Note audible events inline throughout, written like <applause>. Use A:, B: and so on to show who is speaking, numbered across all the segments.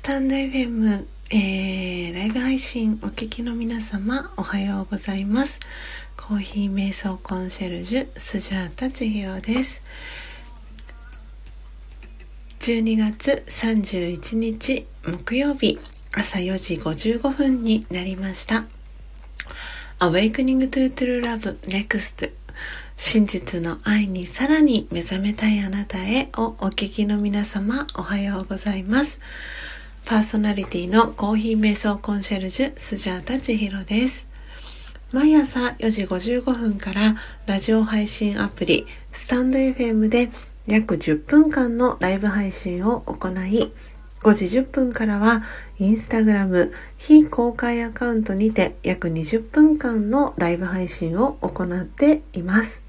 A: スタンド FM、えー、ライブ配信お聞きの皆様おはようございます。コーヒー瞑想コンシェルジュスジャータ千尋です。12月31日木曜日朝4時55分になりました。Awakening to True Love Next 真実の愛にさらに目覚めたいあなたへをお聞きの皆様おはようございます。パーソナリティのコーヒー瞑想コンシェルジュスジャータ千尋です。毎朝4時55分からラジオ配信アプリスタンド FM で約10分間のライブ配信を行い5時10分からはインスタグラム非公開アカウントにて約20分間のライブ配信を行っています。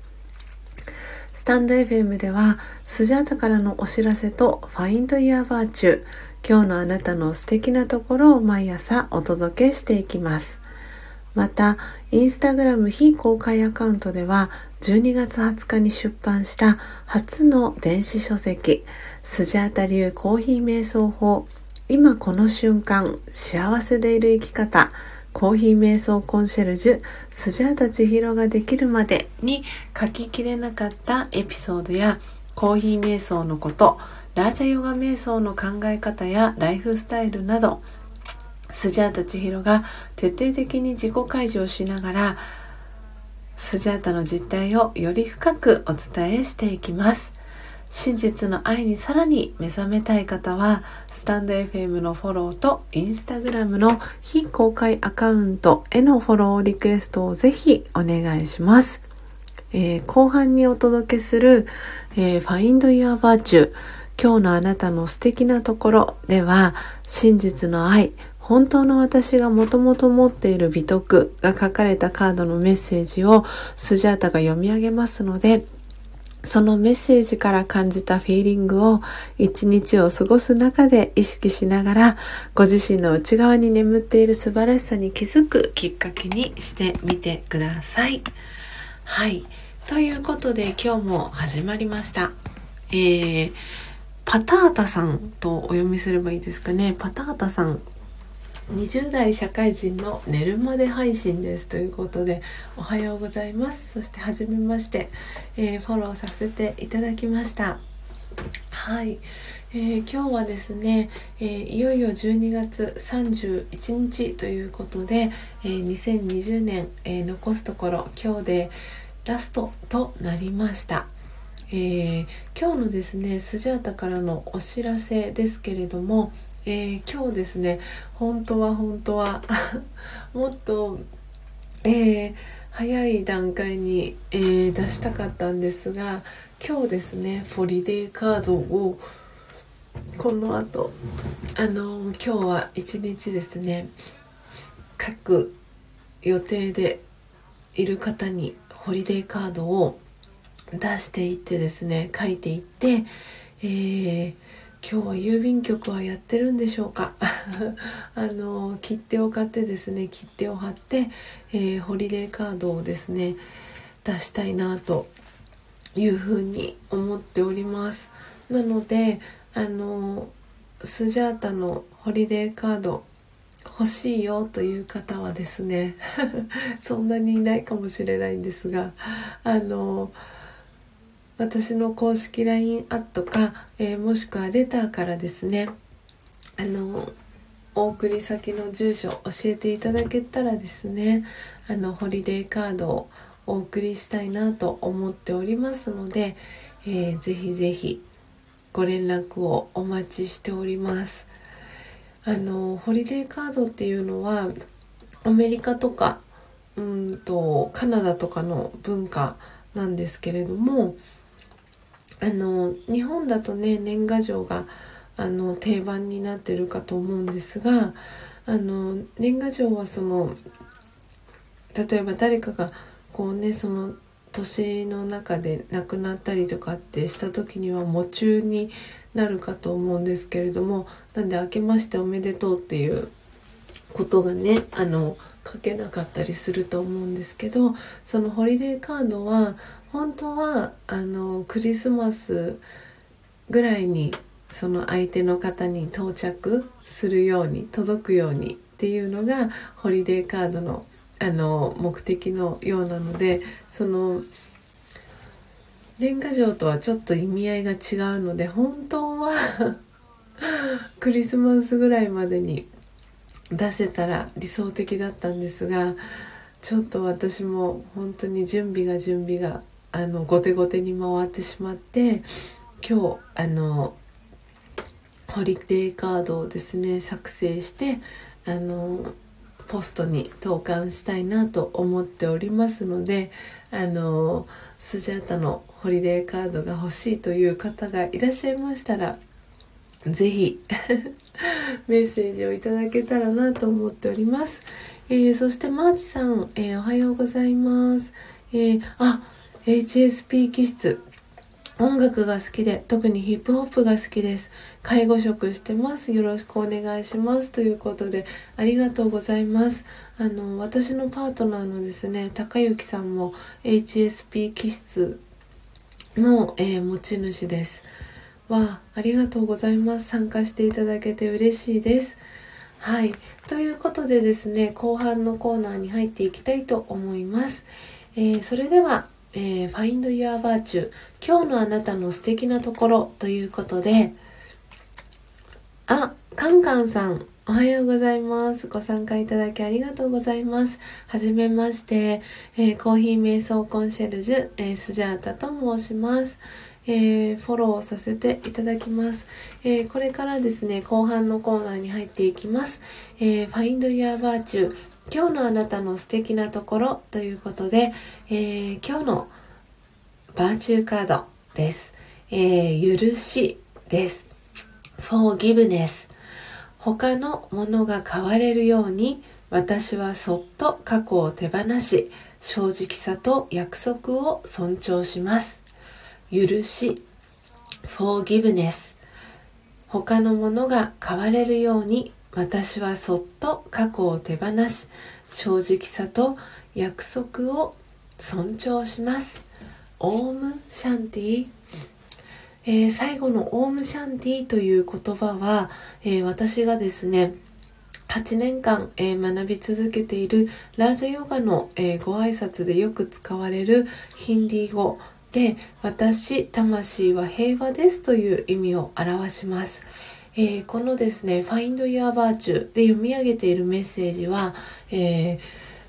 A: スタンド FM ではスジャータからのお知らせとファインドイヤーバーチュー今日のあなたの素敵なところを毎朝お届けしていきます。またインスタグラム非公開アカウントでは12月20日に出版した初の電子書籍スジャータ流コーヒー瞑想法。今この瞬間幸せでいる生き方コーヒー瞑想コンシェルジュスジャータ千尋ができるまでに書ききれなかったエピソードやコーヒー瞑想のことラージャヨガ瞑想の考え方やライフスタイルなどスジャータ千尋が徹底的に自己開示をしながらスジャータの実態をより深くお伝えしていきます。真実の愛にさらに目覚めたい方は、スタンド FM のフォローとインスタグラムの非公開アカウントへのフォローリクエストをぜひお願いします。えー、後半にお届けする、えー、Find Your Virtue 今日のあなたの素敵なところでは真実の愛本当の私がもともと持っている美徳が書かれたカードのメッセージをスジャータが読み上げますのでそのメッセージから感じたフィーリングを一日を過ごす中で意識しながらご自身の内側に眠っている素晴らしさに気づくきっかけにしてみてください。はい。ということで今日も始まりました。えー、パタータさんとお読みすればいいですかね。パタータさん20代社会人の寝るまで配信ですということでおはようございます。そして初めまして、えー、フォローさせていただきました。はい、えー、今日はですね、えー、いよいよ12月31日ということで、え2020年、え残すところ今日でラストとなりました。えー、今日のですねスジャータからのお知らせですけれども、えー、今日ですね本当は本当は <laughs> もっと、えー、早い段階に、え、出したかったんですが今日ですねフォリデーカードをこの後あの今日は一日ですね書く予定でいる方にホリデーカードを出していってですね書いていって、えー、今日は郵便局はやってるんでしょうか？<laughs> あの切手を買ってですね切手を貼って、えー、ホリデーカードをですね出したいなというふうに思っております。なのであのスジャータのホリデーカード欲しいよという方はですね <laughs> そんなにいないかもしれないんですがあの私の公式 LINE アットか、えー、もしくはレターからですねあのお送り先の住所教えていただけたらですねあのホリデーカードをお送りしたいなと思っておりますので、えー、ぜひぜひご連絡をお待ちしております。あのホリデーカードっていうのはアメリカとかうんとカナダとかの文化なんですけれどもあの日本だとね年賀状があの定番になってるかと思うんですがあの年賀状はその例えば誰かがこうねその年の中で亡くなったりとかってした時には夢中になるかと思うんですけれどもなんで「明けましておめでとう」っていうことがねあの書けなかったりすると思うんですけどそのホリデーカードは本当はあのクリスマスぐらいにその相手の方に到着するように届くようにっていうのがホリデーカードのあの目的のようなのでその年賀状とはちょっと意味合いが違うので本当は <laughs> クリスマスぐらいまでに出せたら理想的だったんですがちょっと私も本当に準備が準備があの後手後手に回ってしまって今日あのホリデーカードをですね作成してあのポストに投函したいなと思っておりますのであのスジャータのホリデーカードが欲しいという方がいらっしゃいましたら是非 <laughs> メッセージをいただけたらなと思っております、えー、そしてマーチさん、えー、おはようございます、えー、あ HSP 気質。音楽が好きで特にヒップホップが好きです。介護職してます。よろしくお願いします。ということでありがとうございます。あの私のパートナーのですね高之さんも HSP 気質の、えー、持ち主です。わありがとうございます。参加していただけて嬉しいです。はい。ということでですね後半のコーナーに入っていきたいと思います、えー、それではえー、Find Your Virtue 今日のあなたの素敵なところということであ、カンカンさんおはようございます。ご参加いただきありがとうございます。はじめまして、えー、コーヒー瞑想コンシェルジュ、えー、スジャータと申します。えー、フォローさせていただきます、えこれからですね、後半のコーナーに入っていきます。え Find Your Virtue 今日のあなたの素敵なところということで、えー、今日のバーチューカードです。えー、許しです。forgiveness 他のものが変われるように私はそっと過去を手放し正直さと約束を尊重します許し forgiveness 他のものが変われるように私はそっと過去を手放し正直さと約束を尊重します。オームシャンティ。えー、最後のオームシャンティという言葉は、えー、私がですね8年間、えー、学び続けているラージャヨガの、えご挨拶でよく使われるヒンディー語。で私魂は平和ですという意味を表します。えー、このですね、Find Your Virtue で読み上げているメッセージは、えー、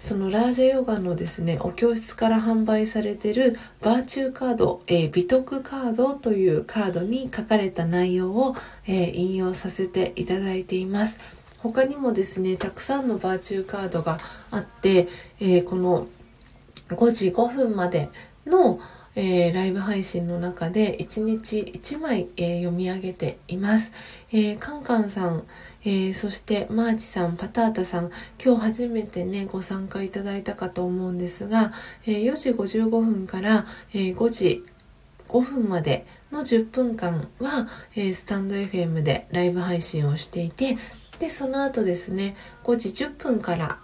A: そのラージャヨガのですね、お教室から販売されているバーチューカード、えー、美徳カードというカードに書かれた内容を、えー、引用させていただいています。他にもですね、たくさんのバーチューカードがあって、えー、この5時5分までの、えー、ライブ配信の中で1日1枚、えー、読み上げています。えー、カンカンさん、え、そしてマーチさん、パタータさん、今日初めてね、ご参加いただいたかと思うんですが、えー、4時55分から、え、5時5分までの10分間は、え、スタンド FM でライブ配信をしていて、で、その後ですね、5時10分から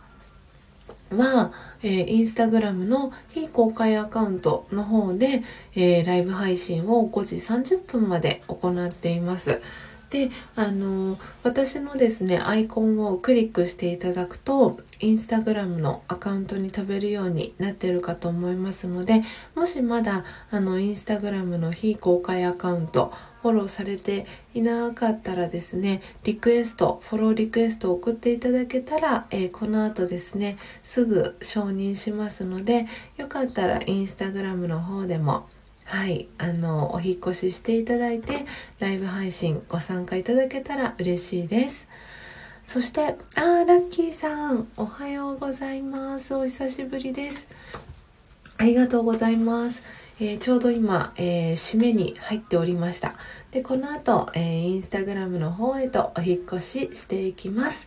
A: は、えー、インスタグラムの非公開アカウントの方で、えー、ライブ配信を5時30分まで行っています。で、あのー、私のですね、アイコンをクリックしていただくと、インスタグラムのアカウントに飛べるようになってるかと思いますので、もしまだ、あの、インスタグラムの非公開アカウント、フォローされていなかったらですね、リクエスト、フォローリクエストを送っていただけたら、えー、この後ですね、すぐ承認しますので、よかったらインスタグラムの方でも、はい、あの、お引越ししていただいて、ライブ配信ご参加いただけたら嬉しいです。そして、あー、ラッキーさん、おはようございます。お久しぶりです。ありがとうございます。えー、ちょうど今、えー、締めに入っておりました。で、この後、えー、インスタグラムの方へとお引越ししていきます。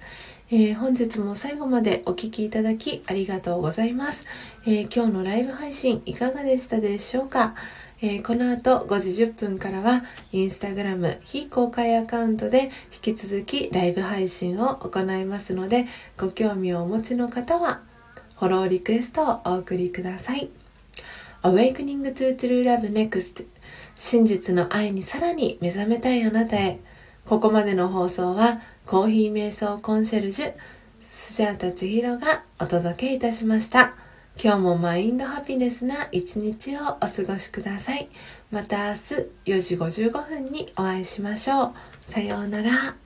A: えー、本日も最後までお聴きいただきありがとうございます、え、今日のライブ配信いかがでしたでしょうか、え、この後5時10分からはインスタグラム非公開アカウントで引き続きライブ配信を行いますのでご興味をお持ちの方はフォローリクエストをお送りください。Awakening to True Love Next 真実の愛にさらに目覚めたいあなたへ。ここまでの放送はコーヒー瞑想コンシェルジュスジャータ千尋がお届けいたしました。今日もマインドハピネスな一日をお過ごしください。また明日4時55分にお会いしましょう。さようなら。